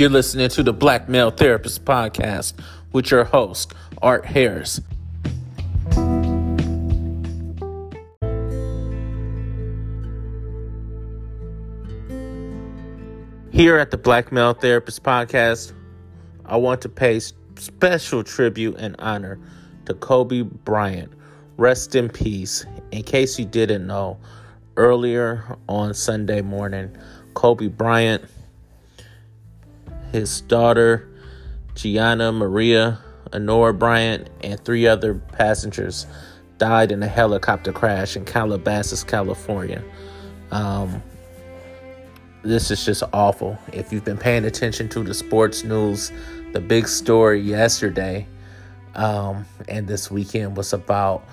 You're listening to the Black Male Therapist Podcast with your host, Art Harris. Here at the Black Male Therapist Podcast, I want to pay special tribute and honor to Kobe Bryant. Rest in peace. In case you didn't know, earlier on Sunday morning, Kobe Bryant, his daughter, Gianna Maria Onore Bryant, and three other passengers died in a helicopter crash in Calabasas, California. Um, this is just awful. If you've been paying attention to the sports news, the big story yesterday um, and this weekend was about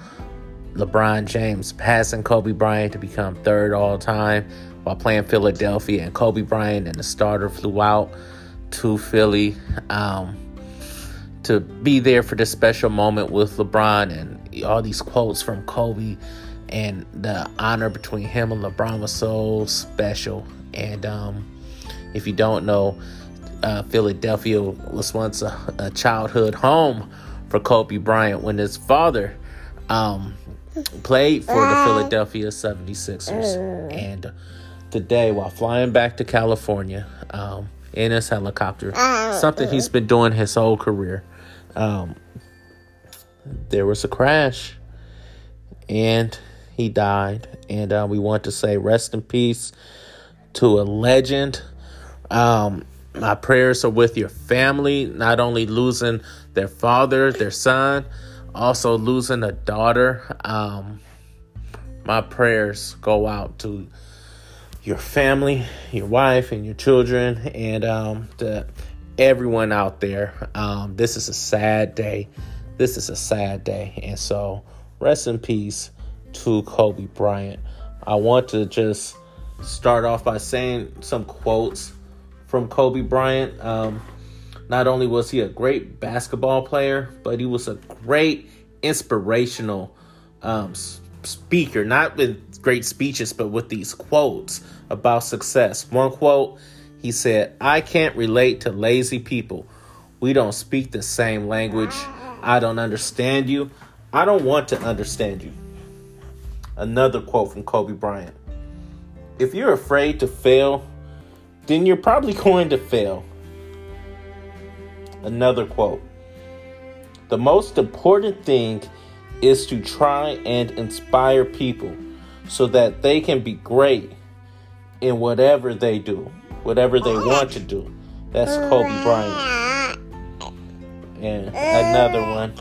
LeBron James passing Kobe Bryant to become third all time while playing Philadelphia. And Kobe Bryant and the starter flew out to Philly um, to be there for this special moment with LeBron and all these quotes from Kobe. And the honor between him and LeBron was so special. And um, if you don't know, uh, Philadelphia was once a, a, childhood home for Kobe Bryant when his father um, played for the Philadelphia 76ers. And today, while flying back to California um, in his helicopter, something he's been doing his whole career, um, there was a crash and he died. And uh, we want to say rest in peace to a legend. Um, my prayers are with your family, not only losing their father, their son, also losing a daughter. Um, my prayers go out to your family, your wife, and your children, and um, to everyone out there. Um, this is a sad day. This is a sad day. And so, rest in peace to Kobe Bryant. I want to just start off by saying some quotes from Kobe Bryant. Um, not only was he a great basketball player, but he was a great inspirational um, speaker, not with great speeches, but with these quotes about success. One quote, he said, I can't relate to lazy people. We don't speak the same language. I don't understand you. I don't want to understand you. Another quote from Kobe Bryant. If you're afraid to fail, then you're probably going to fail. Another quote The most important thing is to try and inspire people so that they can be great in whatever they do, whatever they want to do. That's Kobe Bryant. And another one.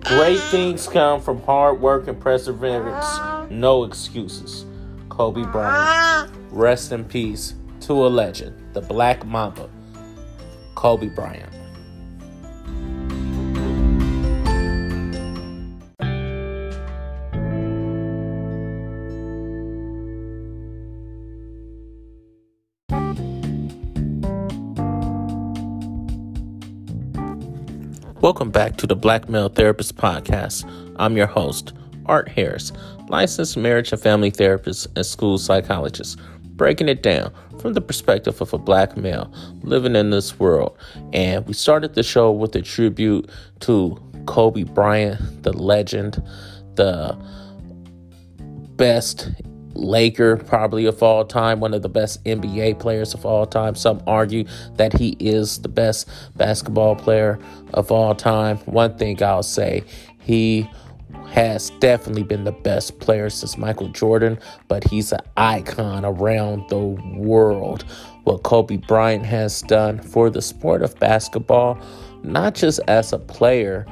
Great things come from hard work and perseverance. No excuses. Kobe Bryant. Rest in peace to a legend, the Black Mamba, Kobe Bryant. Welcome back to the Black Male Therapist Podcast. I'm your host, Art Harris, licensed marriage and family therapist and school psychologist breaking it down from the perspective of a black male living in this world. And we started the show with a tribute to Kobe Bryant, the legend, the best Laker, probably of all time, one of the best NBA players of all time. Some argue that he is the best basketball player of all time. One thing I'll say, he has definitely been the best player since Michael Jordan, but he's an icon around the world. What Kobe Bryant has done for the sport of basketball, not just as a player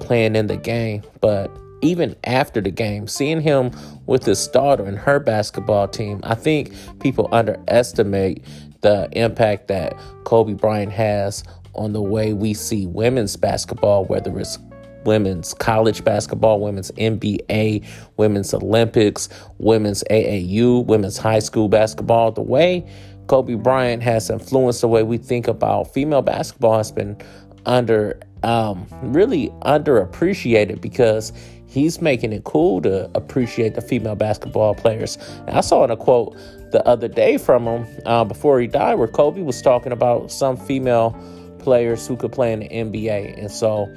playing in the game, but even after the game, seeing him with his daughter and her basketball team, I think people underestimate the impact that Kobe Bryant has on the way we see women's basketball, whether it's women's college basketball, women's NBA, women's Olympics, women's AAU, women's high school basketball. The way Kobe Bryant has influenced the way we think about female basketball has been under um, really underappreciated because he's making it cool to appreciate the female basketball players. And I saw in a quote the other day from him uh, before he died where Kobe was talking about some female players who could play in the NBA. And so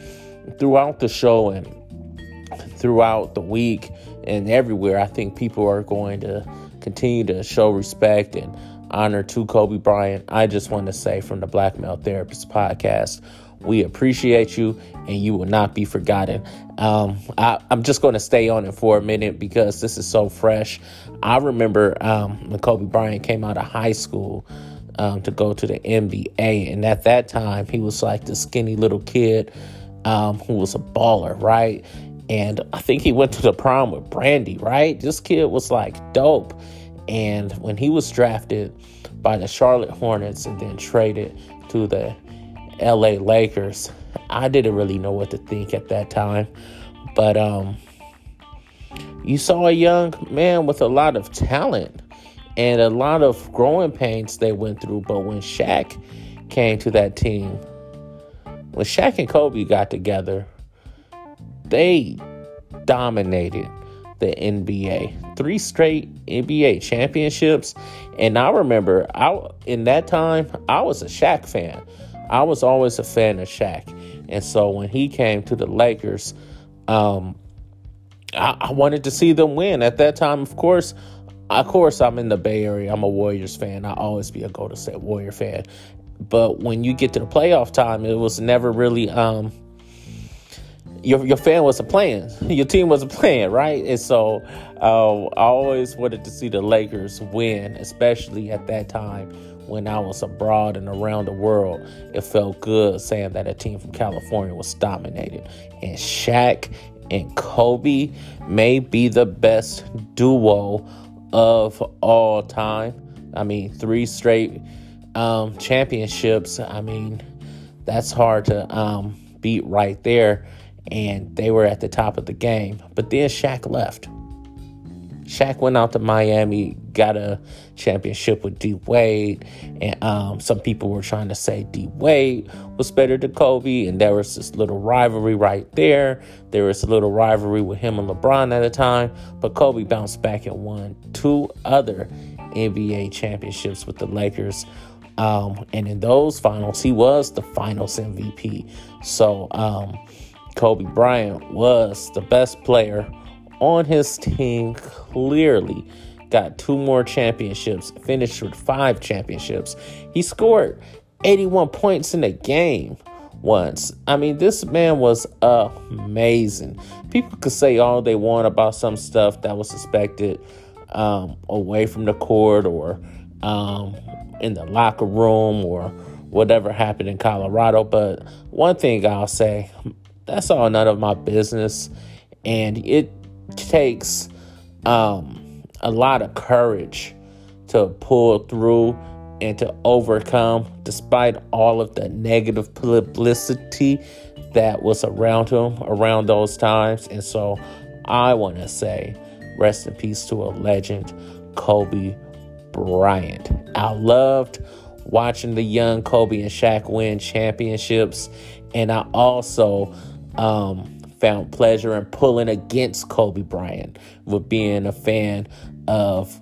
throughout the show and throughout the week and everywhere, I think people are going to continue to show respect and honor to Kobe Bryant. I just want to say from the Black Male Therapist podcast, we appreciate you and you will not be forgotten. Um, I, am just going to stay on it for a minute because this is so fresh. I remember um, when Kobe Bryant came out of high school um, to go to the NBA, and at that time, he was like the skinny little kid um, who was a baller, right? And I think he went to the prom with Brandy, right? This kid was like dope. And when he was drafted by the Charlotte Hornets and then traded to the LA Lakers, I didn't really know what to think at that time. But um, you saw a young man with a lot of talent and a lot of growing pains they went through. But when Shaq came to that team, when Shaq and Kobe got together, they dominated the NBA. Three straight NBA championships. And I remember I in that time I was a Shaq fan. I was always a fan of Shaq. And so when he came to the Lakers, um, I, I wanted to see them win. At that time, of course, of course, I'm in the Bay Area. I'm a Warriors fan. I always be a Golden State Warrior fan. But when you get to the playoff time, it was never really um, your your fan wasn't playing, your team wasn't playing, right? And so uh, I always wanted to see the Lakers win, especially at that time when I was abroad and around the world. It felt good saying that a team from California was dominated, and Shaq and Kobe may be the best duo of all time. I mean, three straight um, championships. I mean, that's hard to um, beat right there and they were at the top of the game. But then Shaq left. Shaq went out to Miami, got a championship with D Wade, and um, some people were trying to say D Wade was better than Kobe, and there was this little rivalry right there. There was a little rivalry with him and LeBron at the time, but Kobe bounced back and won two other NBA championships with the Lakers. Um, and in those finals, he was the finals MVP. So, um, Kobe Bryant was the best player on his team, clearly got two more championships, finished with five championships. He scored 81 points in a game once. I mean, this man was amazing. People could say all they want about some stuff that was suspected um, away from the court or um, in the locker room or whatever happened in Colorado. But one thing I'll say that's all none of my business. And it takes um, a lot of courage to pull through and to overcome, despite all of the negative publicity that was around him around those times. And so I want to say, rest in peace to a legend, Kobe Bryant. I loved watching the young Kobe and Shaq win championships. And I also um, found pleasure in pulling against Kobe Bryant with being a fan of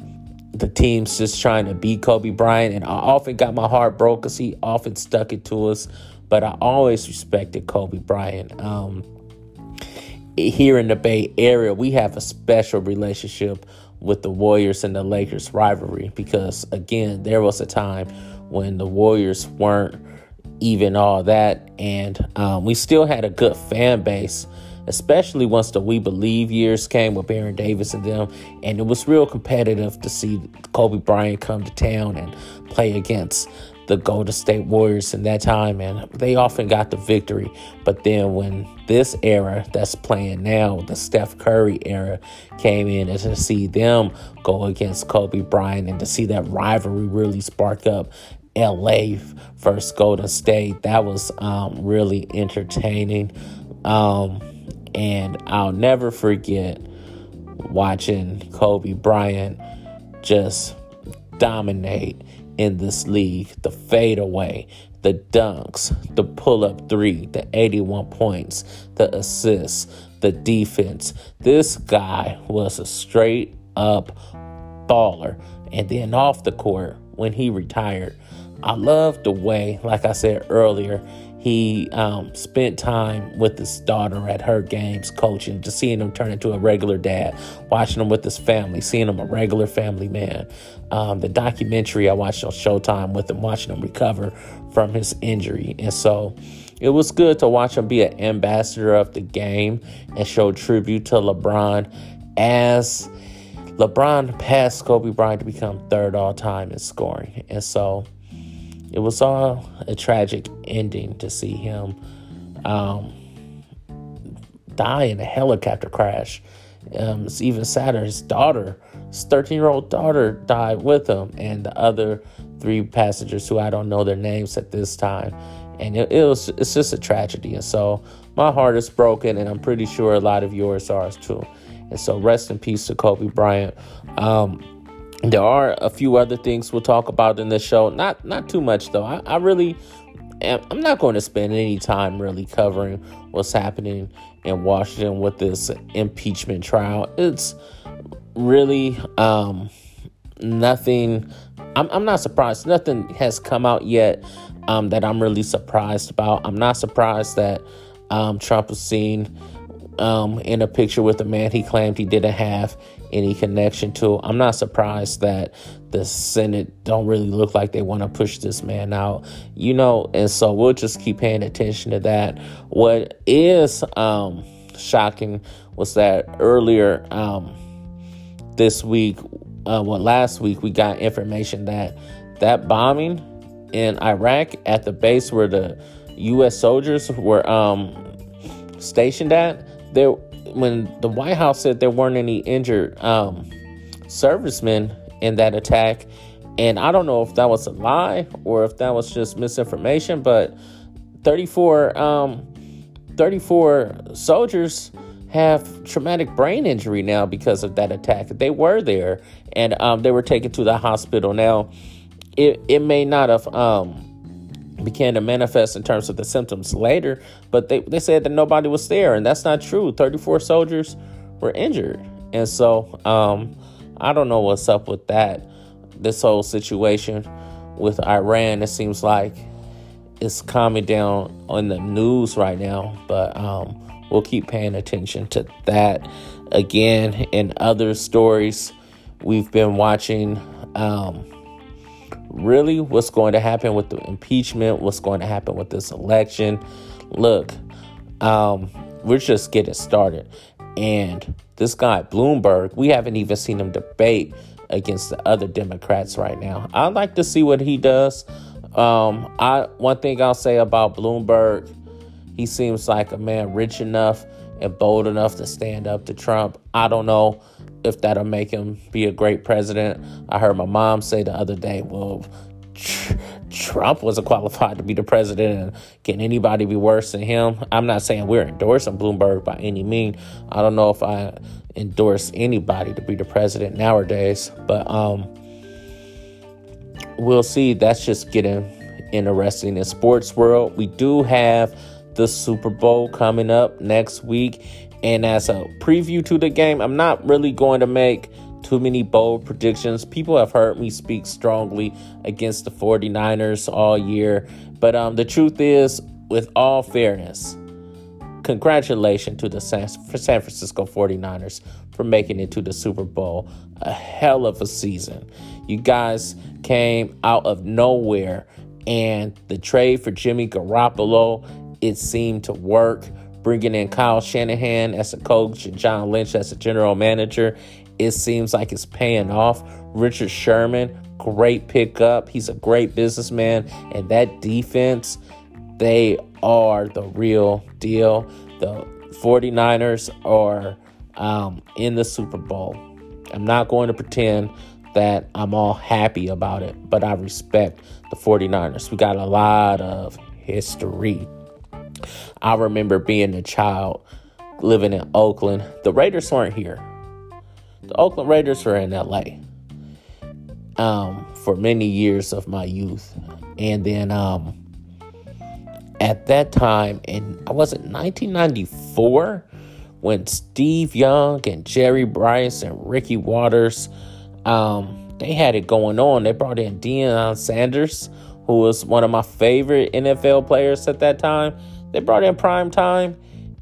the teams just trying to beat Kobe Bryant. And I often got my heart broke because he often stuck it to us. But I always respected Kobe Bryant. Um, here in the Bay Area, we have a special relationship with the Warriors and the Lakers rivalry because, again, there was a time when the Warriors weren't even all that. And um, we still had a good fan base, especially once the We Believe years came with Baron Davis and them. And it was real competitive to see Kobe Bryant come to town and play against the Golden State Warriors in that time, and they often got the victory. But then when this era that's playing now, the Steph Curry era, came in, and to see them go against Kobe Bryant and to see that rivalry really spark up, LA versus Golden State. That was um, really entertaining. Um, and I'll never forget watching Kobe Bryant just dominate in this league. The fadeaway, the dunks, the pull up three, the 81 points, the assists, the defense. This guy was a straight up baller. And then off the court, when he retired, I love the way, like I said earlier, he um, spent time with his daughter at her games, coaching, just seeing him turn into a regular dad, watching him with his family, seeing him a regular family man. Um, the documentary I watched on Showtime with him, watching him recover from his injury. And so it was good to watch him be an ambassador of the game and show tribute to LeBron as LeBron passed Kobe Bryant to become third all time in scoring. And so it was all a tragic ending to see him um, die in a helicopter crash. Um, it's even sadder. His daughter, his 13 year old daughter, died with him, and the other three passengers who I don't know their names at this time. And it, it was it's just a tragedy. And so my heart is broken, and I'm pretty sure a lot of yours are too. And so rest in peace to Kobe Bryant. Um, there are a few other things we'll talk about in this show. Not not too much though. I, I really am, I'm not going to spend any time really covering what's happening in Washington with this impeachment trial. It's really um, nothing. I'm, I'm not surprised. Nothing has come out yet um, that I'm really surprised about. I'm not surprised that um, Trump was seen um, in a picture with a man he claimed he didn't have any connection to. I'm not surprised that the Senate don't really look like they want to push this man out, you know, and so we'll just keep paying attention to that. What is um, shocking was that earlier um, this week, uh, well, last week, we got information that that bombing in Iraq at the base where the U.S. soldiers were um, stationed at there when the White House said there weren't any injured um, servicemen in that attack, and I don't know if that was a lie or if that was just misinformation, but 34, um, 34 soldiers have traumatic brain injury now because of that attack. They were there and um, they were taken to the hospital. Now, it, it may not have um, began to manifest in terms of the symptoms later, but they, they said that nobody was there, and that's not true. 34 soldiers were injured. And so um, I don't know what's up with that. This whole situation with Iran, it seems like it's calming down on the news right now, but um, we'll keep paying attention to that. Again, in other stories, we've been watching. Um, really what's going to happen with the impeachment, what's going to happen with this election. Look, um, we're just getting started. And this guy, Bloomberg, we haven't even seen him debate against the other Democrats right now. I'd like to see what he does. Um, I one thing I'll say about Bloomberg, he seems like a man rich enough and bold enough to stand up to Trump. I don't know if that'll make him be a great president. I heard my mom say the other day, well, Trump wasn't qualified to be the president, and can anybody be worse than him? I'm not saying we're endorsing Bloomberg by any means. I don't know if I endorse anybody to be the president nowadays, but um, we'll see. That's just getting interesting in sports world. We do have the Super Bowl coming up next week, and as a preview to the game, I'm not really going to make too many bold predictions. People have heard me speak strongly against the 49ers all year. But um, the truth is, with all fairness, congratulations to the San, San Francisco 49ers for making it to the Super Bowl. A hell of a season. You guys came out of nowhere, and the trade for Jimmy Garoppolo, it seemed to work bringing in Kyle Shanahan as a coach and John Lynch as a general manager. It seems like it's paying off. Richard Sherman, great pickup. He's a great businessman. And that defense, they are the real deal. The 49ers are um, in the Super Bowl. I'm not going to pretend that I'm all happy about it, but I respect the 49ers. We got a lot of history. I remember being a child living in Oakland. The Raiders weren't here. The Oakland Raiders were in LA um, for many years of my youth. And then um, at that time, and I was it 1994 when Steve Young and Jerry Rice and Ricky Watters, um, they had it going on. They brought in Deion Sanders, who was one of my favorite NFL players at that time. They brought in Prime Time,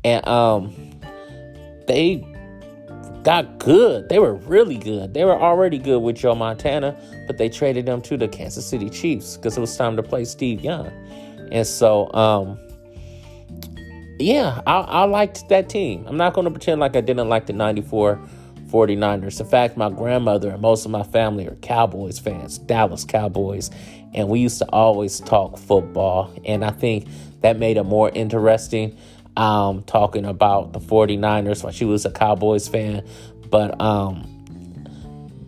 and um, they got good. They were really good. They were already good with Joe Montana, but they traded them to the Kansas City Chiefs because it was time to play Steve Young. And so, um, yeah, I, I liked that team. I'm not going to pretend like I didn't like the 94 49ers. In fact, my grandmother and most of my family are Cowboys fans, Dallas Cowboys. And we used to always talk football. And I think that made it more interesting um, talking about the 49ers when she was a Cowboys fan. But um,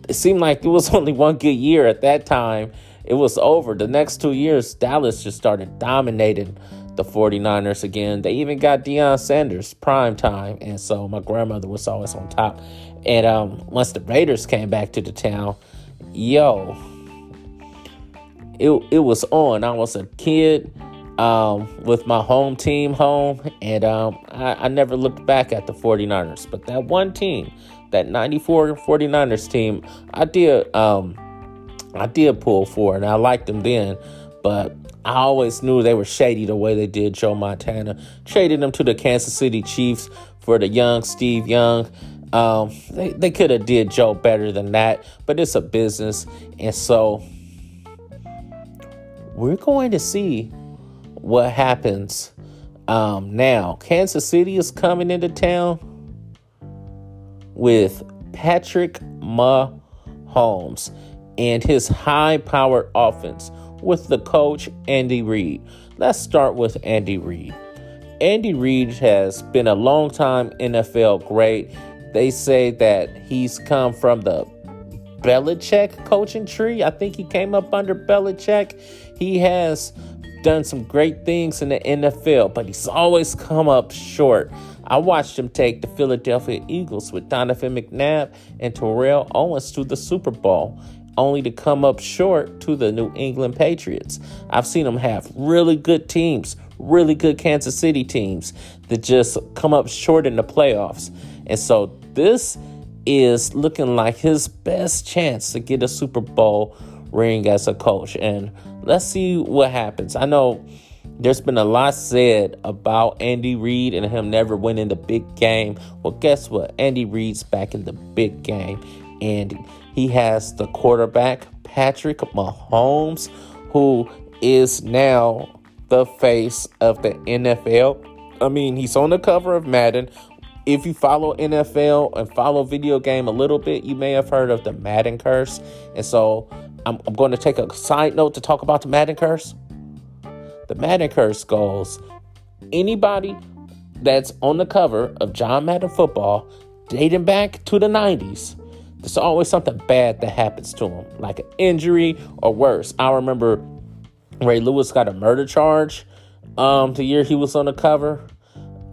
it seemed like it was only one good year at that time. It was over. The next two years, Dallas just started dominating the 49ers again. They even got Deion Sanders prime time. And so my grandmother was always on top. And um, once the Raiders came back to the town, yo, it, it was on. I was a kid um, with my home team home, and um, I, I, never looked back at the 49ers. But that one team, that 94 49ers team, I did um, I did pull for, and I liked them then. But I always knew they were shady the way they did Joe Montana. Traded them to the Kansas City Chiefs for the young Steve Young. Um, they they could have did Joe better than that, but it's a business, and so we're going to see what happens um, now. Kansas City is coming into town with Patrick Mahomes and his high powered offense with the coach Andy Reid. Let's start with Andy Reid. Andy Reid has been a long time NFL great. They say that he's come from the Belichick coaching tree. I think he came up under Belichick. He has done some great things in the NFL, but he's always come up short. I watched him take the Philadelphia Eagles with Donovan McNabb and Terrell Owens to the Super Bowl, only to come up short to the New England Patriots. I've seen him have really good teams, really good Kansas City teams that just come up short in the playoffs. And so this is looking like his best chance to get a Super Bowl ring as a coach. And let's see what happens. I know there's been a lot said about Andy Reid and him never winning the big game. Well, guess what? Andy Reid's back in the big game, and he has the quarterback, Patrick Mahomes, who is now the face of the NFL. I mean, he's on the cover of Madden. If you follow NFL and follow video game a little bit, you may have heard of the Madden curse. And so I'm, I'm going to take a side note to talk about the Madden curse. The Madden curse goes anybody that's on the cover of John Madden football dating back to the 90s, there's always something bad that happens to them, like an injury or worse. I remember Ray Lewis got a murder charge um, the year he was on the cover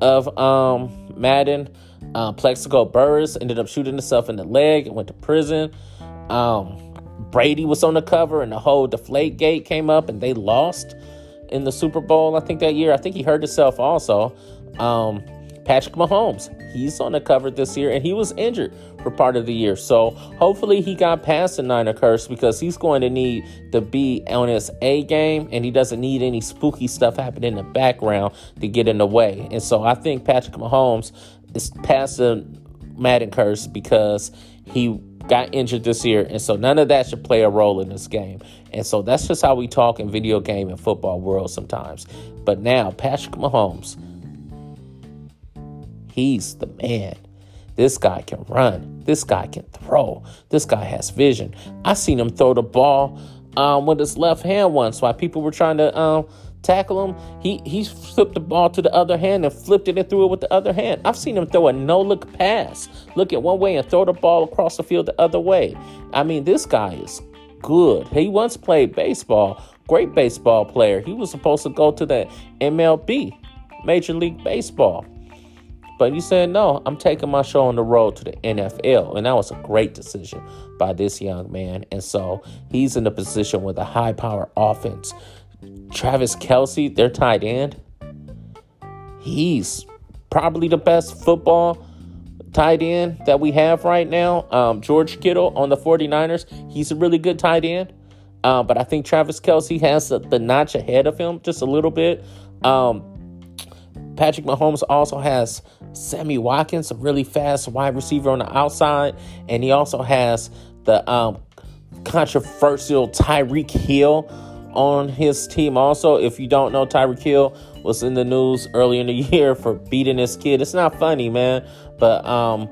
of um, Madden. Uh, Plaxico Burress ended up shooting himself in the leg and went to prison. Um, Brady was on the cover and the whole deflate gate came up and they lost in the Super Bowl, I think that year. I think he hurt himself also. Um, Patrick Mahomes, he's on the cover this year and he was injured for part of the year. So hopefully he got past the Niner curse because he's going to need to be on his A game and he doesn't need any spooky stuff happening in the background to get in the way. And so I think Patrick Mahomes is past the Madden curse because he got injured this year, and so none of that should play a role in this game. And so that's just how we talk in video game and football world sometimes. But now Patrick Mahomes, he's the man. This guy can run. This guy can throw. This guy has vision. I seen him throw the ball um, with his left hand once while people were trying to um, tackle him, he he flipped the ball to the other hand and flipped it and threw it with the other hand. I've seen him throw a no look pass, look at one way and throw the ball across the field the other way. I mean, this guy is good. He once played baseball, great baseball player. He was supposed to go to the MLB, Major League Baseball. But he said, no, I'm taking my show on the road to the NFL. And that was a great decision by this young man. And so he's in a position with a high power offense Travis Kelce, their tight end, he's probably the best football tight end that we have right now, um, George Kittle on the 49ers, he's a really good tight end. Uh, but I think Travis Kelce has the, the, notch ahead of him just a little bit. Um, Patrick Mahomes also has Sammy Watkins, a really fast wide receiver on the outside, and he also has the um, controversial Tyreek Hill on his team. Also, if you don't know, Tyreek Hill was in the news early in the year for beating his kid. It's not funny, man, but um,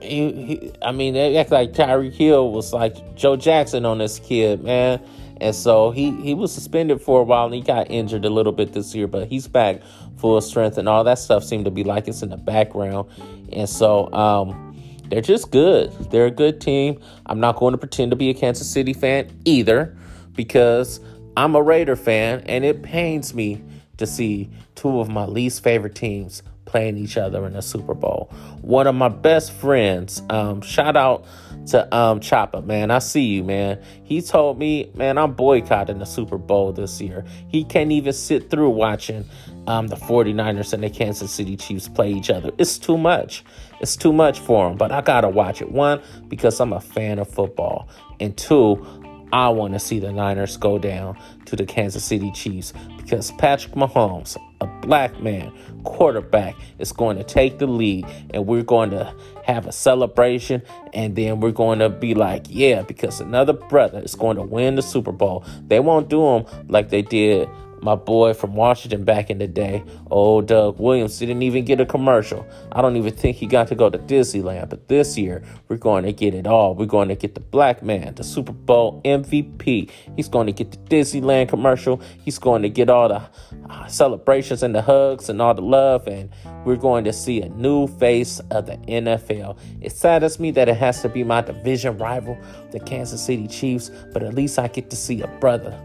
he, he I mean, they act like Tyreek Hill was like Joe Jackson on this kid, man. And so he he was suspended for a while and he got injured a little bit this year, but he's back full strength and all that stuff seemed to be like it's in the background. And so um they're just good. They're a good team. I'm not going to pretend to be a Kansas City fan either because I'm a Raider fan and it pains me to see two of my least favorite teams playing each other in the Super Bowl. One of my best friends, um, shout out to um, man. I see you, man. He told me, man, I'm boycotting the Super Bowl this year. He can't even sit through watching um, the 49ers and the Kansas City Chiefs play each other. It's too much. It's too much for him, but I got to watch it. One, because I'm a fan of football. And two, I want to see the Niners go down to the Kansas City Chiefs because Patrick Mahomes, a black man quarterback, is going to take the lead and we're going to have a celebration and then we're going to be like, yeah, because another brother is going to win the Super Bowl. They won't do them like they did my boy from Washington back in the day, old Doug Williams, didn't even get a commercial. I don't even think he got to go to Disneyland. But this year, we're going to get it all. We're going to get the black man, the Super Bowl MVP. He's going to get the Disneyland commercial. He's going to get all the uh, celebrations and the hugs and all the love. And we're going to see a new face of the NFL. It saddens me that it has to be my division rival, the Kansas City Chiefs, but at least I get to see a brother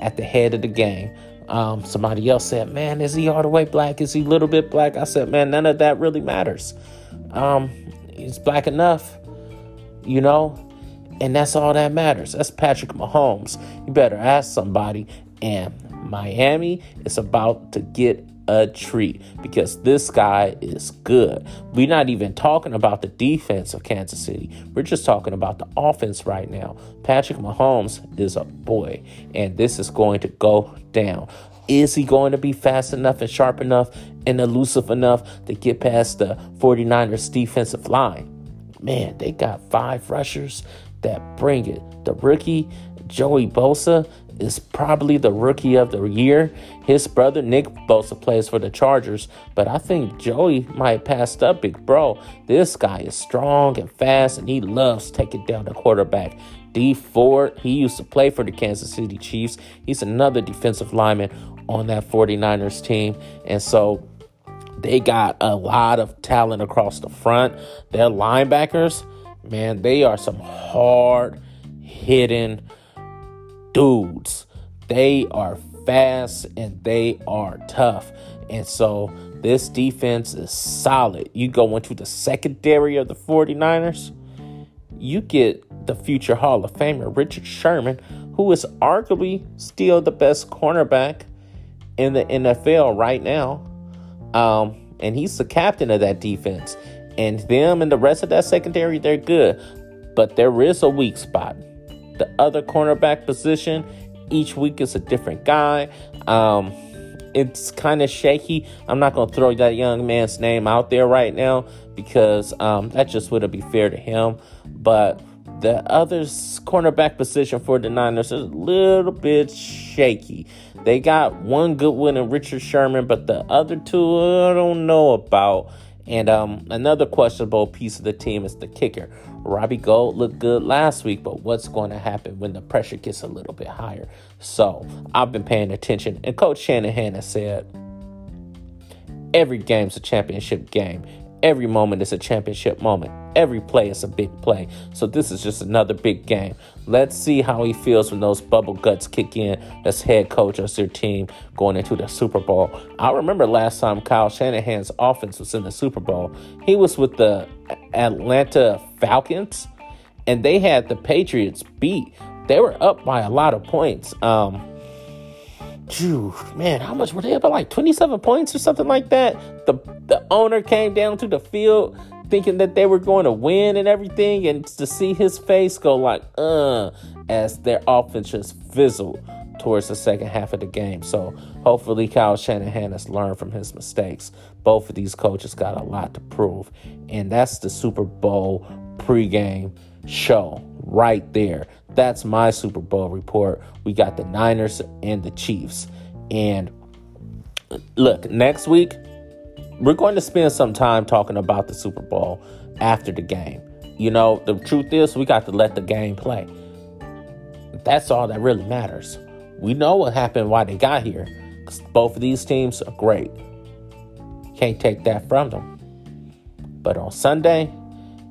at the head of the game. Um, somebody else said, Man, is he all the way black? Is he a little bit black? I said, Man, none of that really matters. Um, he's black enough, you know, and that's all that matters. That's Patrick Mahomes. You better ask somebody. And Miami is about to get a treat because this guy is good. We're not even talking about the defense of Kansas City. We're just talking about the offense right now. Patrick Mahomes is a boy, and this is going to go down. Is he going to be fast enough and sharp enough and elusive enough to get past the 49ers defensive line? Man, they got five rushers that bring it. The rookie, Joey Bosa, is probably the rookie of the year. His brother Nick Bosa plays for the Chargers, but I think Joey might pass up big bro. This guy is strong and fast, and he loves taking down the quarterback. Dee Ford, he used to play for the Kansas City Chiefs. He's another defensive lineman on that 49ers team. And so they got a lot of talent across the front. Their linebackers, man, they are some hard hitting dudes. They are fast and they are tough. And so this defense is solid. You go into the secondary of the 49ers, you get the future Hall of Famer Richard Sherman, who is arguably still the best cornerback in the NFL right now. Um, and he's the captain of that defense. And them and the rest of that secondary, they're good. But there is a weak spot. The other cornerback position, each week is a different guy. Um, it's kind of shaky. I'm not going to throw that young man's name out there right now because um, that just wouldn't be fair to him. But the other cornerback position for the Niners is a little bit shaky. They got one good one in Richard Sherman, but the other two I don't know about. And um, another questionable piece of the team is the kicker. Robbie Gould looked good last week, but what's going to happen when the pressure gets a little bit higher? So I've been paying attention, and Coach Shanahan has said every game's a championship game. Every moment is a championship moment. Every play is a big play. So this is just another big game. Let's see how he feels when those bubble guts kick in as head coach of their team going into the Super Bowl. I remember last time Kyle Shanahan's offense was in the Super Bowl. He was with the Atlanta Falcons, and they had the Patriots beat. They were up by a lot of points. Um, Phew, man, how much were they up like 27 points or something like that? The the owner came down to the field thinking that they were going to win and everything, and to see his face go like, uh, as their offense just fizzled towards the second half of the game. So hopefully Kyle Shanahan has learned from his mistakes. Both of these coaches got a lot to prove. And that's the Super Bowl pregame show right there. That's my Super Bowl report. We got the Niners and the Chiefs. And look, next week, we're going to spend some time talking about the Super Bowl after the game. You know, the truth is, we got to let the game play. That's all that really matters. We know what happened, why they got here. Both of these teams are great. Can't take that from them. But on Sunday,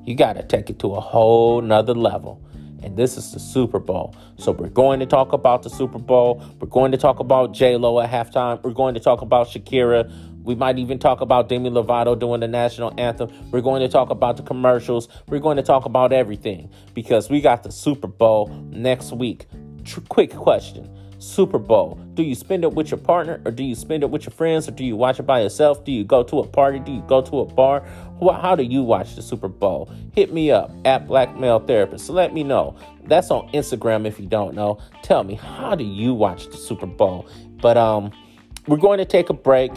you got to take it to a whole nother level. And this is the Super Bowl. So we're going to talk about the Super Bowl. We're going to talk about J Lo at halftime. We're going to talk about Shakira. We might even talk about Demi Lovato doing the national anthem. We're going to talk about the commercials. We're going to talk about everything because we got the Super Bowl next week. Tr- quick question Super Bowl. Do you spend it with your partner or do you spend it with your friends or do you watch it by yourself? Do you go to a party? Do you go to a bar? How do you watch the Super Bowl? Hit me up at Black Male Therapist. So let me know. That's on Instagram if you don't know. Tell me, how do you watch the Super Bowl? But um, we're going to take a break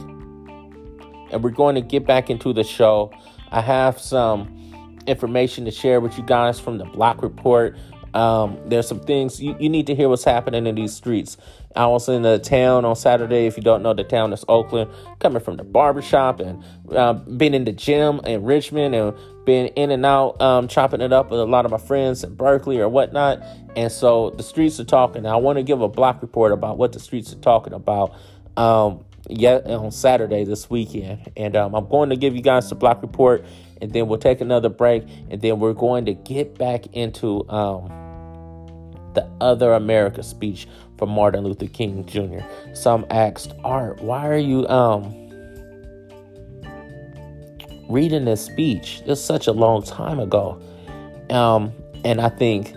and we're going to get back into the show. I have some information to share with you guys from the Block Report. Um, there's some things you, you need to hear what's happening in these streets. I was in the town on Saturday. If you don't know, the town is Oakland. Coming from the barbershop and uh, been in the gym in Richmond and been in and out, um, chopping it up with a lot of my friends in Berkeley or whatnot. And so the streets are talking. I want to give a block report about what the streets are talking about. Um, yet on Saturday this weekend, and um, I'm going to give you guys the block report, and then we'll take another break, and then we're going to get back into um, the Other America speech from Martin Luther King Jr. Some asked, Art, why are you um reading this speech? It's such a long time ago. Um, and I think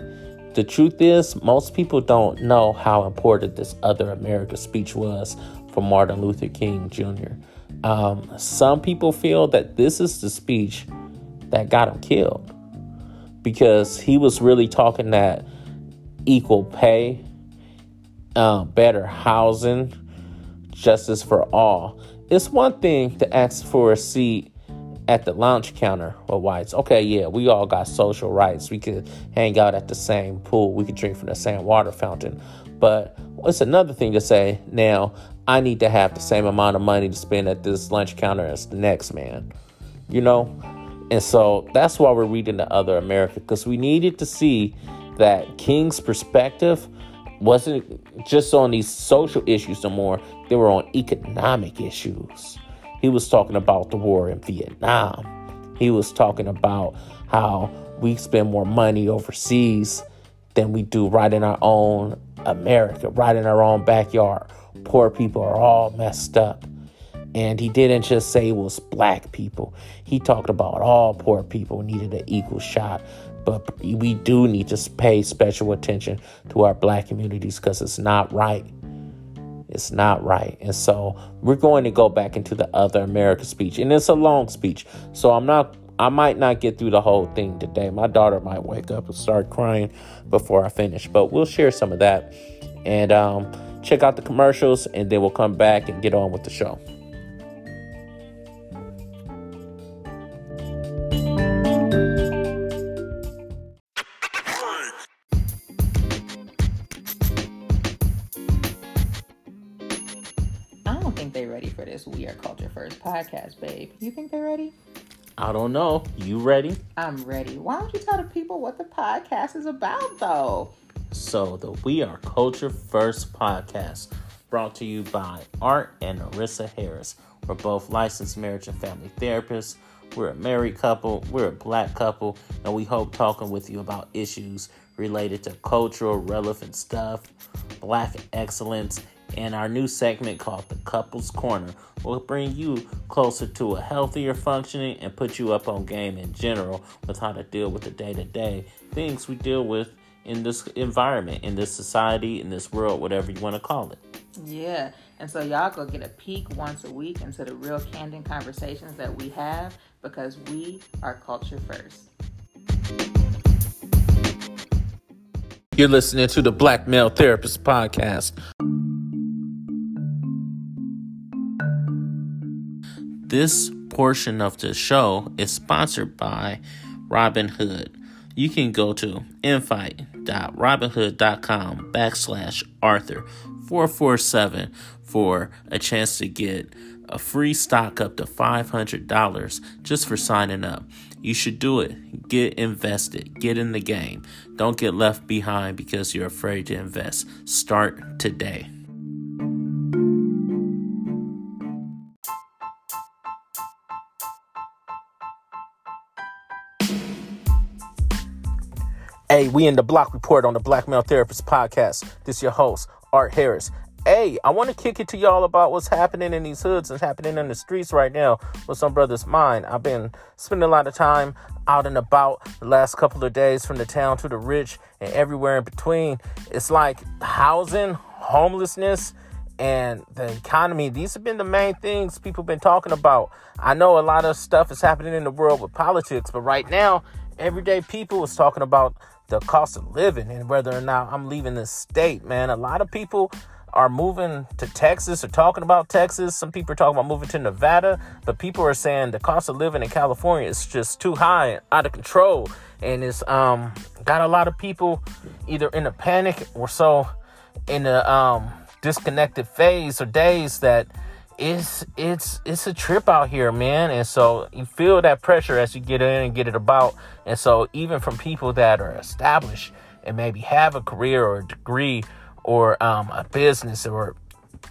the truth is, most people don't know how important this Other America speech was for Martin Luther King Jr. Um, some people feel that this is the speech that got him killed because he was really talking that equal pay, uh, better housing, justice for all. It's one thing to ask for a seat at the lunch counter with whites. Okay, yeah, we all got social rights. We could hang out at the same pool. We could drink from the same water fountain. But it's another thing to say, now, I need to have the same amount of money to spend at this lunch counter as the next man. You know? And so that's why we're reading the other America, because we needed to see that King's perspective wasn't just on these social issues no more, they were on economic issues. He was talking about the war in Vietnam. He was talking about how we spend more money overseas than we do right in our own America, right in our own backyard. Poor people are all messed up. And he didn't just say it was black people. He talked about all poor people needed an equal shot but we do need to pay special attention to our black communities because it's not right. It's not right. And so we're going to go back into the other America speech. And it's a long speech. So I'm not I might not get through the whole thing today. My daughter might wake up and start crying before I finish. But we'll share some of that. And um, check out the commercials and then we'll come back and get on with the show. i don't think they're ready for this weird culture first podcast, babe. You think they're ready? I don't know. You ready? I'm ready. Why don't you tell the people what the podcast is about, though? So, the We Are Culture First podcast, brought to you by Art and Arissa Harris. We're both licensed marriage and family therapists. We're a married couple, we're a black couple, and we hope talking with you about issues related to cultural relevant stuff, black excellence, and our new segment called The Couples Corner will bring you closer to a healthier functioning and put you up on game in general with how to deal with the day to day things we deal with in this environment, in this society, in this world, whatever you want to call it. Yeah. And so y'all go get a peek once a week into the real candid conversations that we have because we are culture first. You're listening to the Black Male Therapist Podcast. This portion of the show is sponsored by Robinhood. You can go to invite.robinhood.com backslash Arthur 447 for a chance to get a free stock up to $500 just for signing up. You should do it. Get invested. Get in the game. Don't get left behind because you're afraid to invest. Start today. Hey, we in the Block Report on the Black Male Therapist Podcast. This is your host, Art Harris. Hey, I want to kick it to y'all about what's happening in these hoods and happening in the streets right now with some brothers mine. I've been spending a lot of time out and about the last couple of days from the town to the rich and everywhere in between. It's like housing, homelessness, and the economy. These have been the main things people been talking about. I know a lot of stuff is happening in the world with politics, but right now, everyday people is talking about the cost of living and whether or not I'm leaving the state, man. A lot of people are moving to Texas or talking about Texas. Some people are talking about moving to Nevada, but people are saying the cost of living in California is just too high, out of control, and it's um got a lot of people either in a panic or so in a um disconnected phase or days that it's it's it's a trip out here, man. And so you feel that pressure as you get in and get it about. And so even from people that are established and maybe have a career or a degree or um, a business or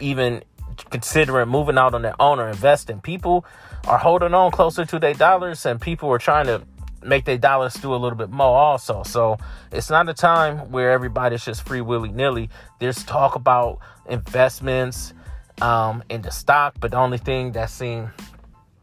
even considering moving out on their own or investing, people are holding on closer to their dollars and people are trying to make their dollars do a little bit more also. So it's not a time where everybody's just free willy nilly. There's talk about investments um, into stock, but the only thing that seemed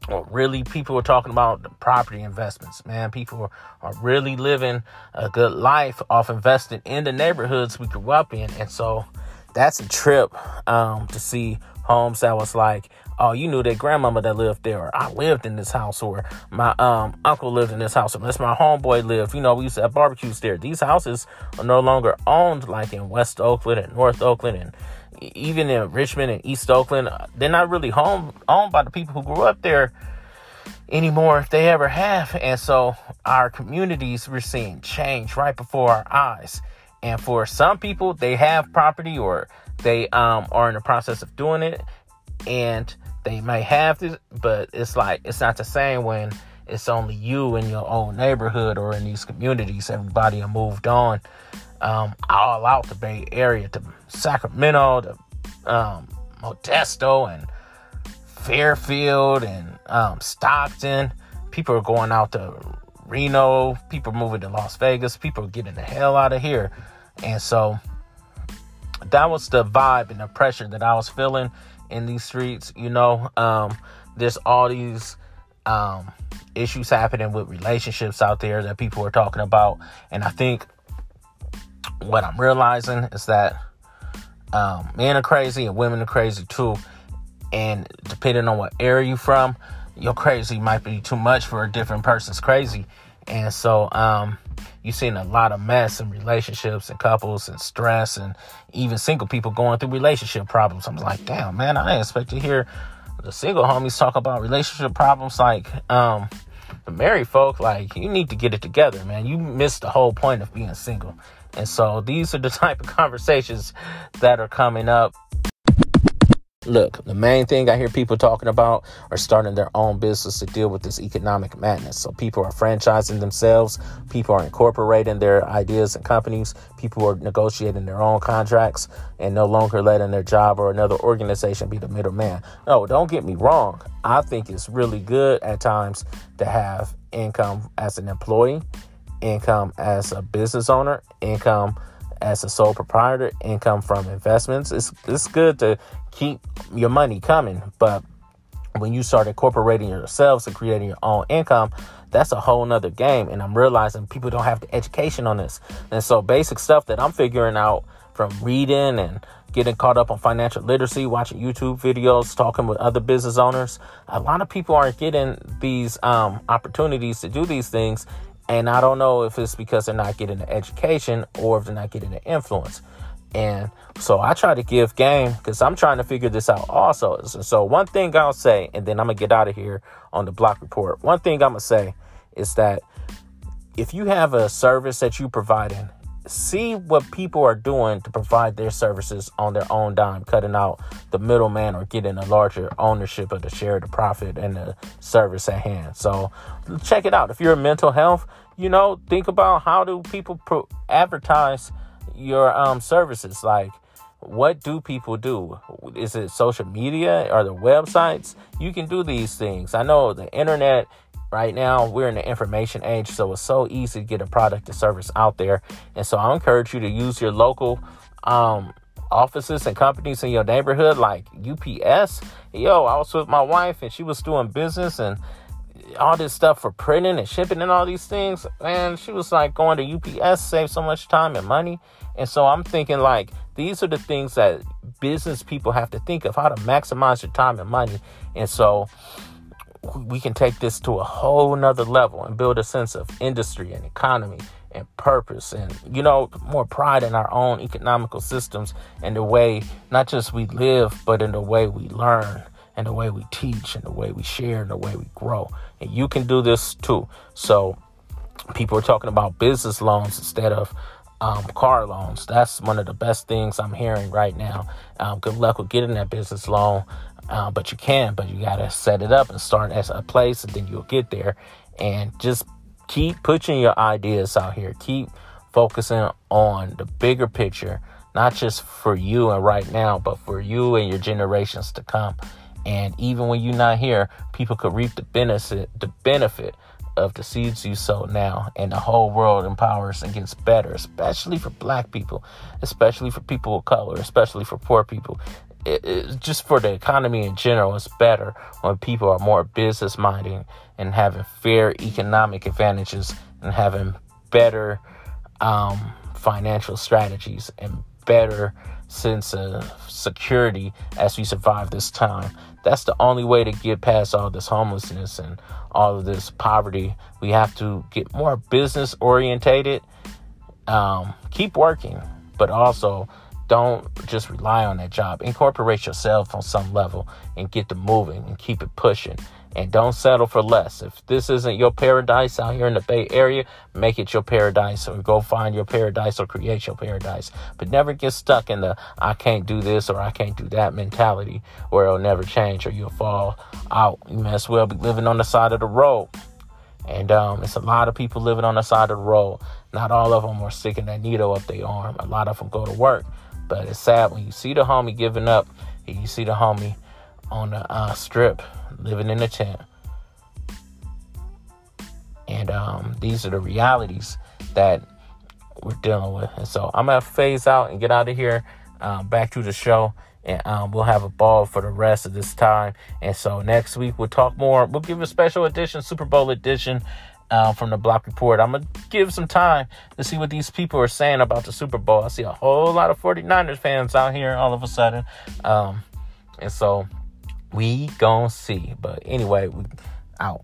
well, really people are talking about the property investments, man. People are really living a good life off investing in the neighborhoods we grew up in. And so that's a trip um, to see homes that was like, oh, you knew that grandmama that lived there, or I lived in this house, or my um, uncle lived in this house, unless my homeboy lived. You know, we used to have barbecues there. These houses are no longer owned like in West Oakland and North Oakland and even in Richmond and East Oakland, uh, they're not really home owned by the people who grew up there anymore if they ever have. And so our communities we're seeing change right before our eyes. And for some people, they have property or they um, are in the process of doing it, and they may have this, but it's like it's not the same when it's only you in your own neighborhood or in these communities. Everybody moved on um, all out the Bay Area to Sacramento to um, Modesto and Fairfield and um, Stockton. People are going out to Reno. People are moving to Las Vegas. People are getting the hell out of here. And so that was the vibe and the pressure that I was feeling in these streets. You know, um, there's all these um, issues happening with relationships out there that people are talking about. And I think what I'm realizing is that um, men are crazy and women are crazy too. And depending on what area you're from, your crazy might be too much for a different person's crazy. And so um, you've seen a lot of mess in relationships and couples and stress and even single people going through relationship problems. I'm like, damn, man, I didn't expect to hear the single homies talk about relationship problems like um, the married folk. Like, you need to get it together, man. You missed the whole point of being single. And so these are the type of conversations that are coming up. Look, the main thing I hear people talking about are starting their own business to deal with this economic madness. So people are franchising themselves, people are incorporating their ideas and companies, people are negotiating their own contracts and no longer letting their job or another organization be the middleman. No, don't get me wrong. I think it's really good at times to have income as an employee income as a business owner, income as a sole proprietor, income from investments. It's it's good to keep your money coming, but when you start incorporating yourselves and creating your own income, that's a whole nother game. And I'm realizing people don't have the education on this. And so basic stuff that I'm figuring out from reading and getting caught up on financial literacy, watching YouTube videos, talking with other business owners. A lot of people aren't getting these um, opportunities to do these things. And I don't know if it's because they're not getting the education or if they're not getting the influence. And so I try to give game because I'm trying to figure this out also. So, one thing I'll say, and then I'm going to get out of here on the block report. One thing I'm going to say is that if you have a service that you're providing, see what people are doing to provide their services on their own dime, cutting out the middleman or getting a larger ownership of the share of the profit and the service at hand. So check it out. If you're in mental health, you know, think about how do people pro- advertise your um, services like what do people do? Is it social media? Are there websites? You can do these things. I know the internet right now we're in the information age so it's so easy to get a product or service out there. And so i encourage you to use your local um, offices and companies in your neighborhood like ups yo i was with my wife and she was doing business and all this stuff for printing and shipping and all these things. And she was like going to ups save so much time and money. And so i'm thinking like these are the things that business people have to think of how to maximize your time and money. And so we can take this to a whole nother level and build a sense of industry and economy and purpose and you know more pride in our own economical systems and the way not just we live but in the way we learn and the way we teach and the way we share and the way we grow. And you can do this too. So people are talking about business loans instead of um, car loans. That's one of the best things i'm hearing right now. Um, good luck with getting that business loan uh, but you can, but you got to set it up and start as a place, and then you'll get there. And just keep pushing your ideas out here. Keep focusing on the bigger picture, not just for you and right now, but for you and your generations to come. And even when you're not here, people could reap the benefit, the benefit of the seeds you sow now, and the whole world empowers and gets better, especially for black people, especially for people of color, especially for poor people it, it, just for the economy in general, it's better when people are more business minded and having fair economic advantages and having better um, financial strategies and better sense of security as we survive this time. That's the only way to get past all this homelessness and all of this poverty. We have to get more business orientated, um, keep working, but also don't just rely on that job. Incorporate yourself on some level and get the moving and keep it pushing. And don't settle for less. If this isn't your paradise out here in the Bay Area, make it your paradise or go find your paradise or create your paradise. But never get stuck in the I can't do this or I can't do that mentality where it'll never change or you'll fall out. You may as well be living on the side of the road. And um, it's a lot of people living on the side of the road. Not all of them are sticking that needle up their arm. A lot of them go to work but it's sad when you see the homie giving up and you see the homie on the uh, strip living in a tent. And um, these are the realities that we're dealing with. And so I'm going to phase out and get out of here, um, back to the show. And um, we'll have a ball for the rest of this time. And so next week we'll talk more. We'll give a special edition, Super Bowl edition uh, from the Block Report. I'm going to give some time to see what these people are saying about the Super Bowl. I see a whole lot of 49ers fans out here all of a sudden. Um, and so we gonna see. But anyway, we out.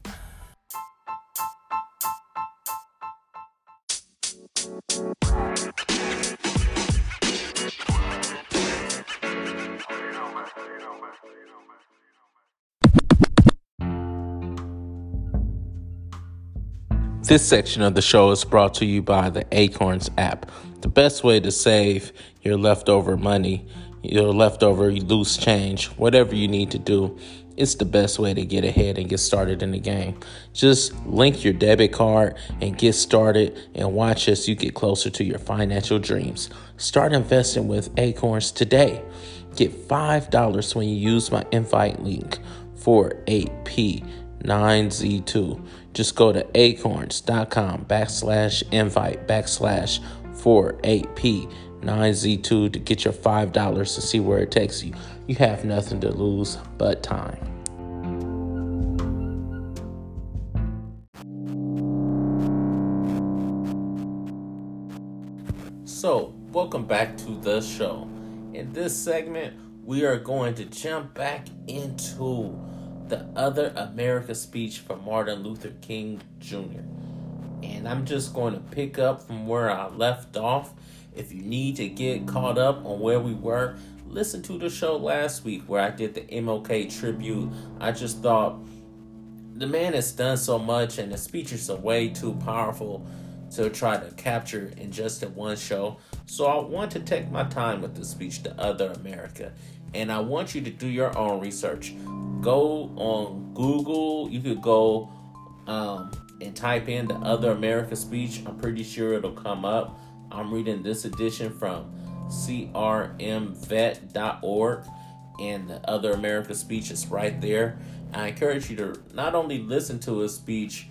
This section of the show is brought to you by the Acorns app. The best way to save your leftover money, your leftover loose change, whatever you need to do, it's the best way to get ahead and get started in the game. Just link your debit card and get started and watch as you get closer to your financial dreams. Start investing with Acorns today. Get $5 when you use my invite link for 8P9Z2. Just go to acorns.com backslash invite backslash 48P9Z2 to get your $5 to see where it takes you. You have nothing to lose but time. So, welcome back to the show. In this segment, we are going to jump back into the Other America speech from Martin Luther King Jr. And I'm just going to pick up from where I left off. If you need to get caught up on where we were, listen to the show last week where I did the MLK tribute. I just thought the man has done so much and the speeches are way too powerful to try to capture in just one show. So I want to take my time with the speech to Other America. And I want you to do your own research. Go on Google. You could go um, and type in the Other America speech. I'm pretty sure it'll come up. I'm reading this edition from crmvet.org, and the Other America speech is right there. I encourage you to not only listen to his speech,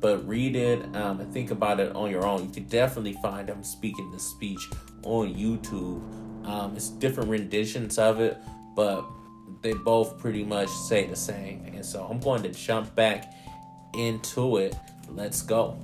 but read it um, and think about it on your own. You can definitely find him speaking the speech on YouTube. Um, it's different renditions of it, but they both pretty much say the same. And so I'm going to jump back into it. Let's go.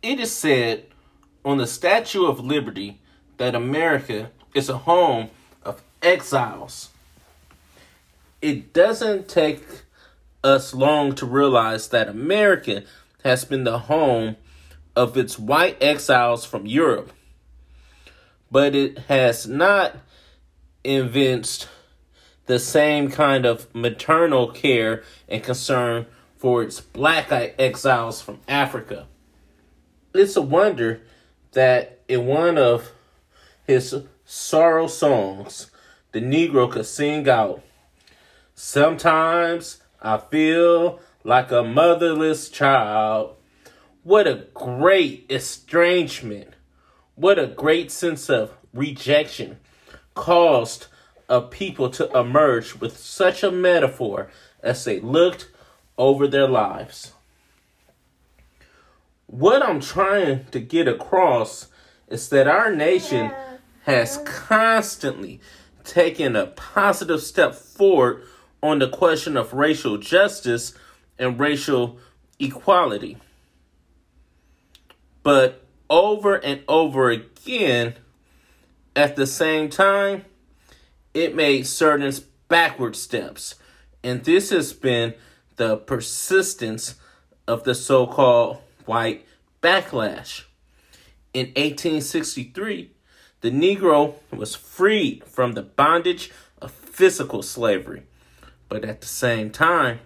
It is said on the Statue of Liberty that America is a home of exiles. It doesn't take us long to realize that America has been the home of its white exiles from Europe, but it has not evinced the same kind of maternal care and concern for its black exiles from Africa it's a wonder that in one of his sorrow songs, the Negro could sing out, Sometimes I feel like a motherless child. What a great estrangement. What a great sense of rejection caused a people to emerge with such a metaphor as they looked over their lives what I'm trying to get across is that our nation has constantly taken a positive step forward on the question of racial justice and racial equality. But over and over again, at the same time, it made certain backward steps. And this has been the persistence of the so called white backlash. In 1863, the Negro was freed from the bondage of physical slavery. But at the same time,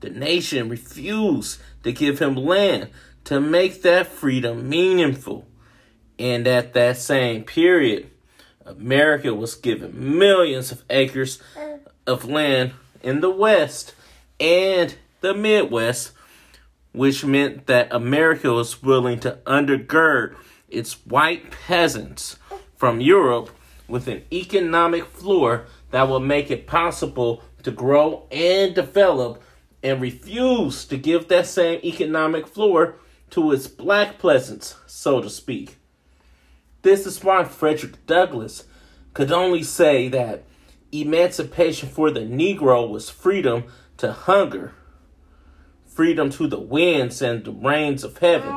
the nation refused to give him land to make that freedom meaningful. And at that same period, America was given millions of acres of land in the West and the Midwest which meant that America was willing to undergird its white peasants from Europe with an economic floor that would make it possible to grow and develop and refuse to give that same economic floor to its black peasants, so to speak. This is why Frederick Douglass could only say that emancipation for the Negro was freedom to hunger freedom to the winds and the rains of heaven,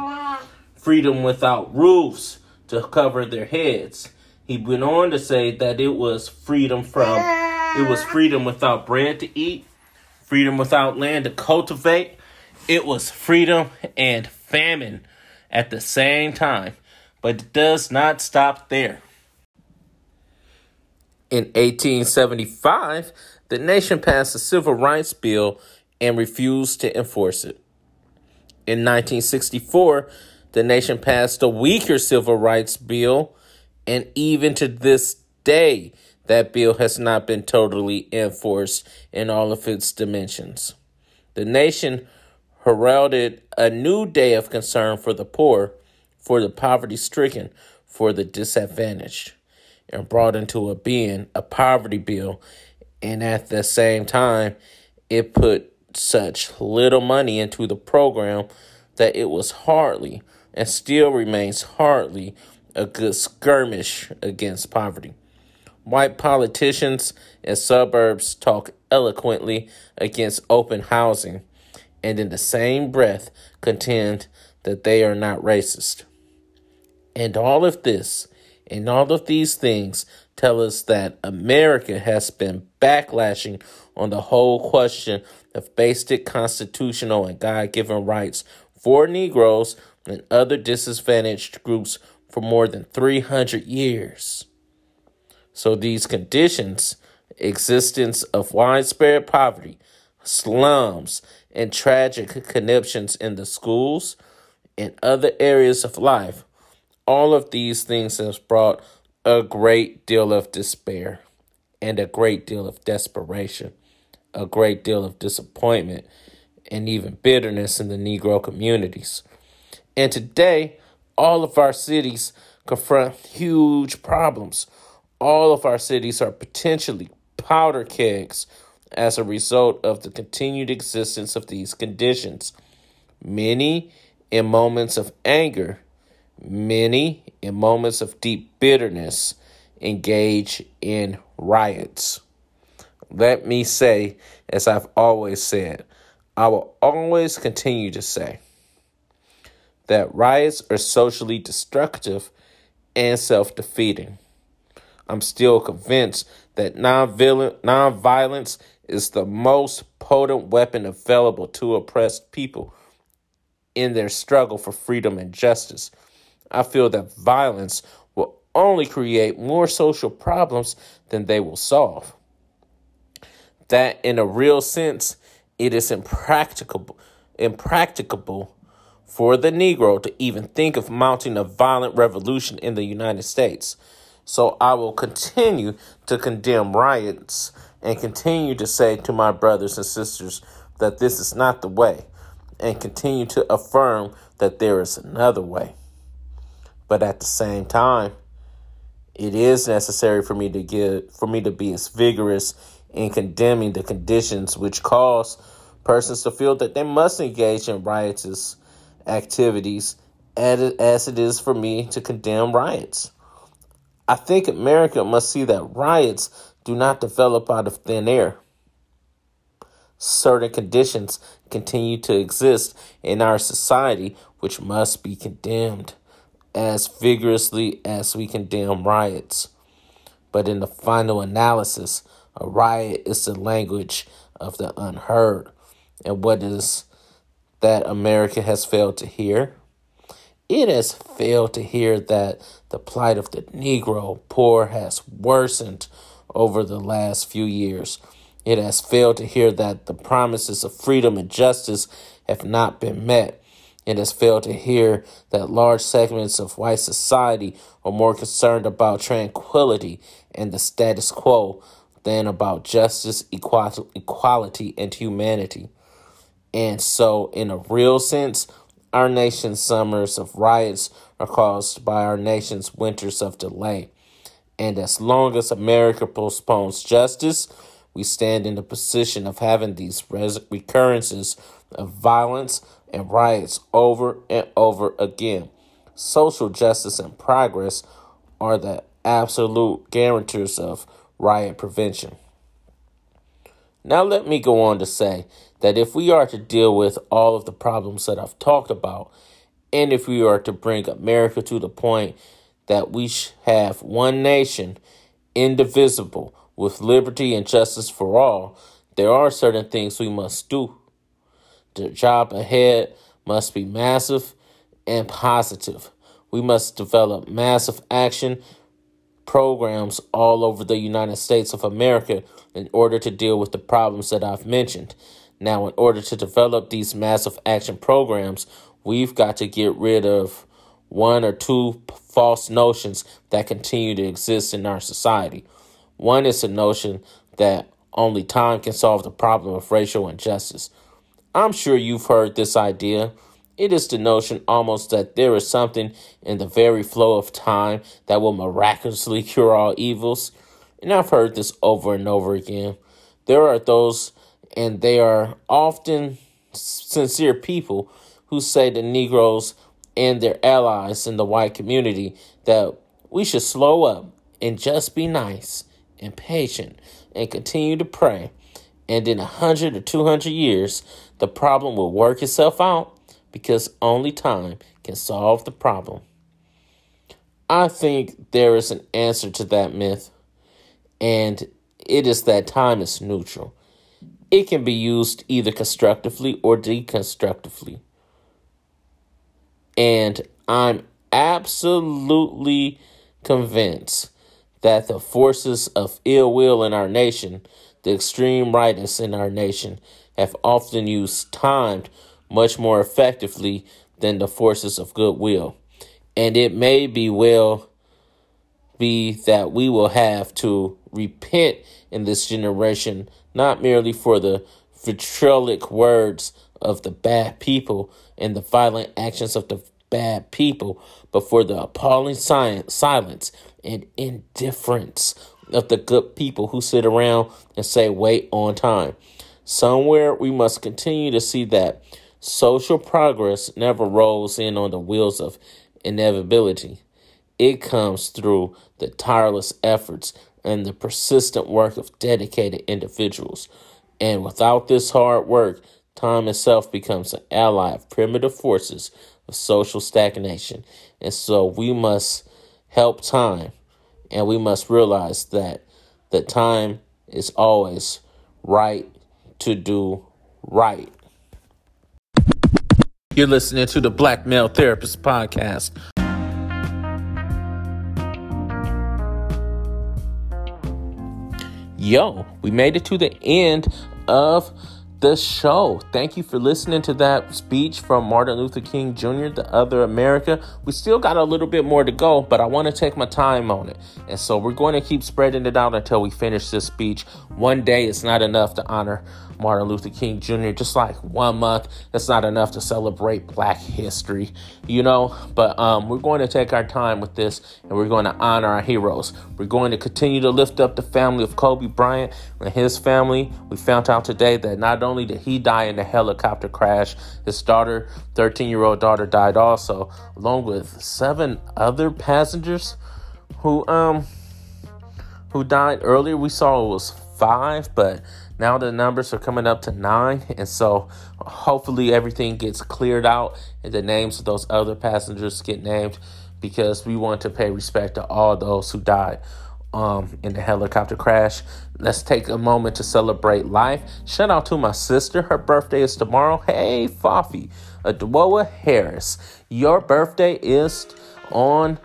freedom without roofs to cover their heads. He went on to say that it was freedom from, it was freedom without bread to eat, freedom without land to cultivate. It was freedom and famine at the same time, but it does not stop there. In 1875, the nation passed the Civil Rights Bill and refused to enforce it. In 1964, the nation passed a weaker civil rights bill, and even to this day, that bill has not been totally enforced in all of its dimensions. The nation heralded a new day of concern for the poor, for the poverty stricken, for the disadvantaged, and brought into a being a poverty bill, and at the same time, it put such little money into the program that it was hardly and still remains hardly a good skirmish against poverty. White politicians in suburbs talk eloquently against open housing and in the same breath contend that they are not racist. And all of this and all of these things tell us that America has been backlashing on the whole question of basic constitutional and God given rights for Negroes and other disadvantaged groups for more than 300 years. So these conditions, existence of widespread poverty, slums, and tragic connections in the schools and other areas of life, all of these things has brought a great deal of despair and a great deal of desperation, a great deal of disappointment, and even bitterness in the Negro communities. And today, all of our cities confront huge problems. All of our cities are potentially powder kegs as a result of the continued existence of these conditions. Many in moments of anger, many in moments of deep bitterness engage in riots. Let me say, as I've always said, I will always continue to say that riots are socially destructive and self defeating. I'm still convinced that nonviolence is the most potent weapon available to oppressed people in their struggle for freedom and justice. I feel that violence will only create more social problems than they will solve. That, in a real sense, it is impracticable, impracticable for the Negro to even think of mounting a violent revolution in the United States. So I will continue to condemn riots and continue to say to my brothers and sisters that this is not the way and continue to affirm that there is another way. But at the same time, it is necessary for me to get for me to be as vigorous in condemning the conditions which cause persons to feel that they must engage in riotous activities as it is for me to condemn riots. I think America must see that riots do not develop out of thin air. Certain conditions continue to exist in our society which must be condemned as vigorously as we condemn riots. But in the final analysis, a riot is the language of the unheard. And what is that America has failed to hear. It has failed to hear that the plight of the Negro poor has worsened over the last few years. It has failed to hear that the promises of freedom and justice have not been met. It has failed to hear that large segments of white society are more concerned about tranquility and the status quo than about justice, equality, and humanity. And so, in a real sense, our nation's summers of riots are caused by our nation's winters of delay. And as long as America postpones justice, we stand in the position of having these res- recurrences of violence and riots over and over again. Social justice and progress are the absolute guarantors of riot prevention. Now, let me go on to say that if we are to deal with all of the problems that I've talked about, and if we are to bring America to the point that we have one nation, indivisible, with liberty and justice for all, there are certain things we must do. The job ahead must be massive and positive. We must develop massive action programs all over the United States of America in order to deal with the problems that I've mentioned. Now, in order to develop these massive action programs, we've got to get rid of one or two false notions that continue to exist in our society. One is the notion that only time can solve the problem of racial injustice. I'm sure you've heard this idea it is the notion almost that there is something in the very flow of time that will miraculously cure all evils. And I've heard this over and over again. There are those, and they are often sincere people, who say to Negroes and their allies in the white community that we should slow up and just be nice and patient and continue to pray. And in a hundred or two hundred years, the problem will work itself out because only time can solve the problem. I think there is an answer to that myth, and it is that time is neutral. It can be used either constructively or deconstructively. And I'm absolutely convinced that the forces of ill will in our nation, the extreme rightness in our nation, have often used time much more effectively than the forces of goodwill. And it may be well be that we will have to repent in this generation, not merely for the vitriolic words of the bad people and the violent actions of the bad people, but for the appalling science, silence and indifference of the good people who sit around and say, wait on time. Somewhere we must continue to see that social progress never rolls in on the wheels of inevitability. It comes through the tireless efforts and the persistent work of dedicated individuals. And without this hard work, time itself becomes an ally of primitive forces of social stagnation. And so we must help time and we must realize that the time is always right to do right. You're listening to the Black Male Therapist Podcast. Yo, we made it to the end of the show. Thank you for listening to that speech from Martin Luther King Jr., the other America. We still got a little bit more to go, but I want to take my time on it. And so we're going to keep spreading it out until we finish this speech. One day is not enough to honor Martin Luther King Jr. Just like one month, that's not enough to celebrate Black history, you know. But um, we're going to take our time with this, and we're going to honor our heroes. We're going to continue to lift up the family of Kobe Bryant and his family. We found out today that not only did he die in a helicopter crash, his daughter, 13-year-old daughter, died also, along with seven other passengers who um who died earlier. We saw it was five, but now the numbers are coming up to nine, and so hopefully everything gets cleared out and the names of those other passengers get named because we want to pay respect to all those who died um, in the helicopter crash. Let's take a moment to celebrate life. Shout out to my sister. Her birthday is tomorrow. Hey, Fafi, Adwoa Harris. Your birthday is on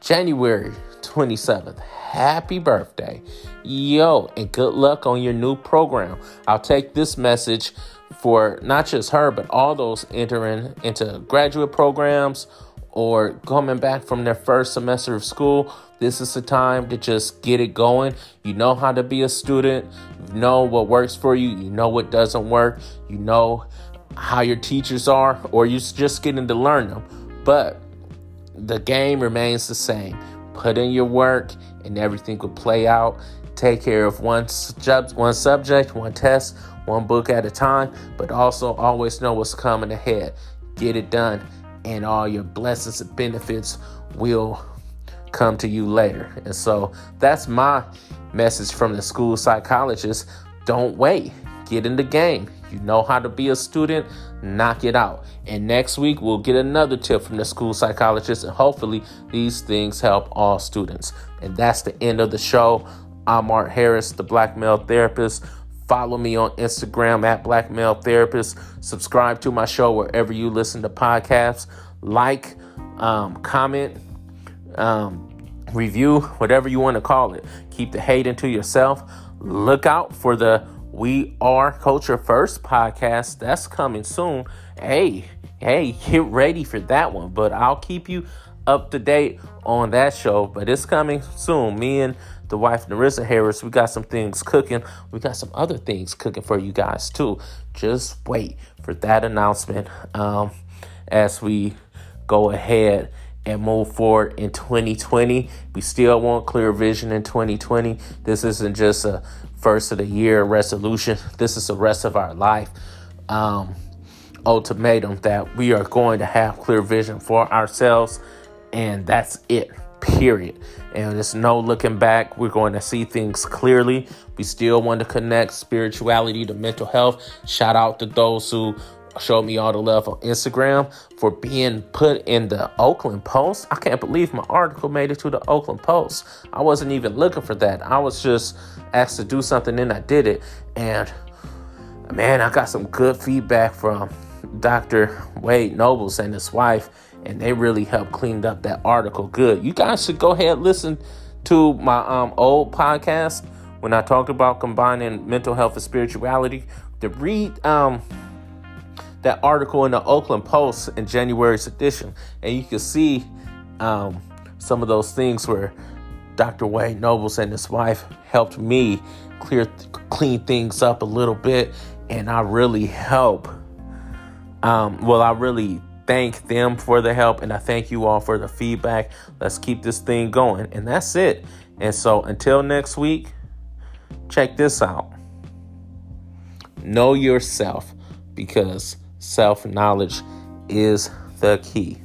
January 27th. Happy birthday. Yo, and good luck on your new program. I'll take this message for not just her, but all those entering into graduate programs or coming back from their first semester of school. This is the time to just get it going. You know how to be a student, you know what works for you, you know what doesn't work, you know how your teachers are, or you're just getting to learn them. But the game remains the same. Put in your work and everything will play out take care of one, sub- one subject, one test, one book at a time, but also always know what's coming ahead. Get it done, and all your blessings and benefits will come to you later. And so that's my message from the school psychologist. Don't wait, get in the game. You know how to be a student, knock it out. And next week, we'll get another tip from the school psychologist, and hopefully, these things help all students. And that's the end of the show. I'm Art Harris, the Black Male Therapist. Follow me on Instagram at Black Male Therapist. Subscribe to my show wherever you listen to podcasts. Like, um, comment, um, review, whatever you want to call it. Keep the hate into yourself. Look out for the We Are Culture First podcast. That's coming soon. Hey, hey, get ready for that one. But I'll keep you up to date on that show. But it's coming soon. Me and the wife Narissa Harris. We got some things cooking. We got some other things cooking for you guys too. Just wait for that announcement um, as we go ahead and move forward in 2020. We still want clear vision in 2020. This isn't just a first of the year resolution. This is the rest of our life. Um, ultimatum that we are going to have clear vision for ourselves, and that's it, period. And there's no looking back. We're going to see things clearly. We still want to connect spirituality to mental health. Shout out to those who showed me all the love on Instagram for being put in the Oakland Post. I can't believe my article made it to the Oakland Post. I wasn't even looking for that. I was just asked to do something and I did it. And man, I got some good feedback from Dr. Wade Nobles and his wife, and they really helped clean up that article good. You guys should go ahead listen to my um, old podcast when I talked about combining mental health and spirituality. To read um, that article in the Oakland Post in January's edition, and you can see um, some of those things where Dr. Wayne Nobles and his wife helped me clear clean things up a little bit, and I really help. Um, well, I really thank them for the help, and I thank you all for the feedback. Let's keep this thing going, and that's it. And so until next week, check this out. Know yourself because self knowledge is the key.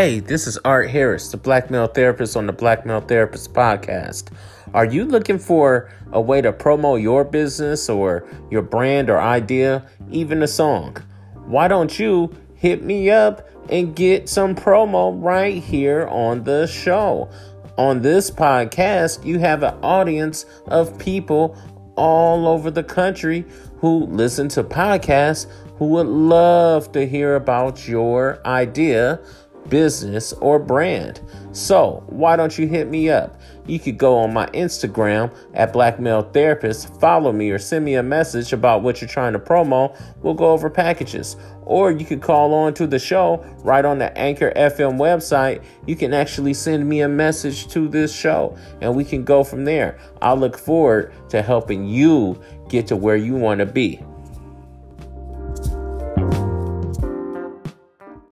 Hey, this is Art Harris, the Black Male Therapist on the Black Male Therapist podcast. Are you looking for a way to promote your business or your brand or idea, even a song? Why don't you hit me up and get some promo right here on the show? On this podcast, you have an audience of people all over the country who listen to podcasts who would love to hear about your idea business, or brand. So, why don't you hit me up? You could go on my Instagram at Black Male Therapist, follow me, or send me a message about what you're trying to promo. We'll go over packages. Or you could call on to the show right on the Anchor FM website. You can actually send me a message to this show and we can go from there. I look forward to helping you get to where you want to be.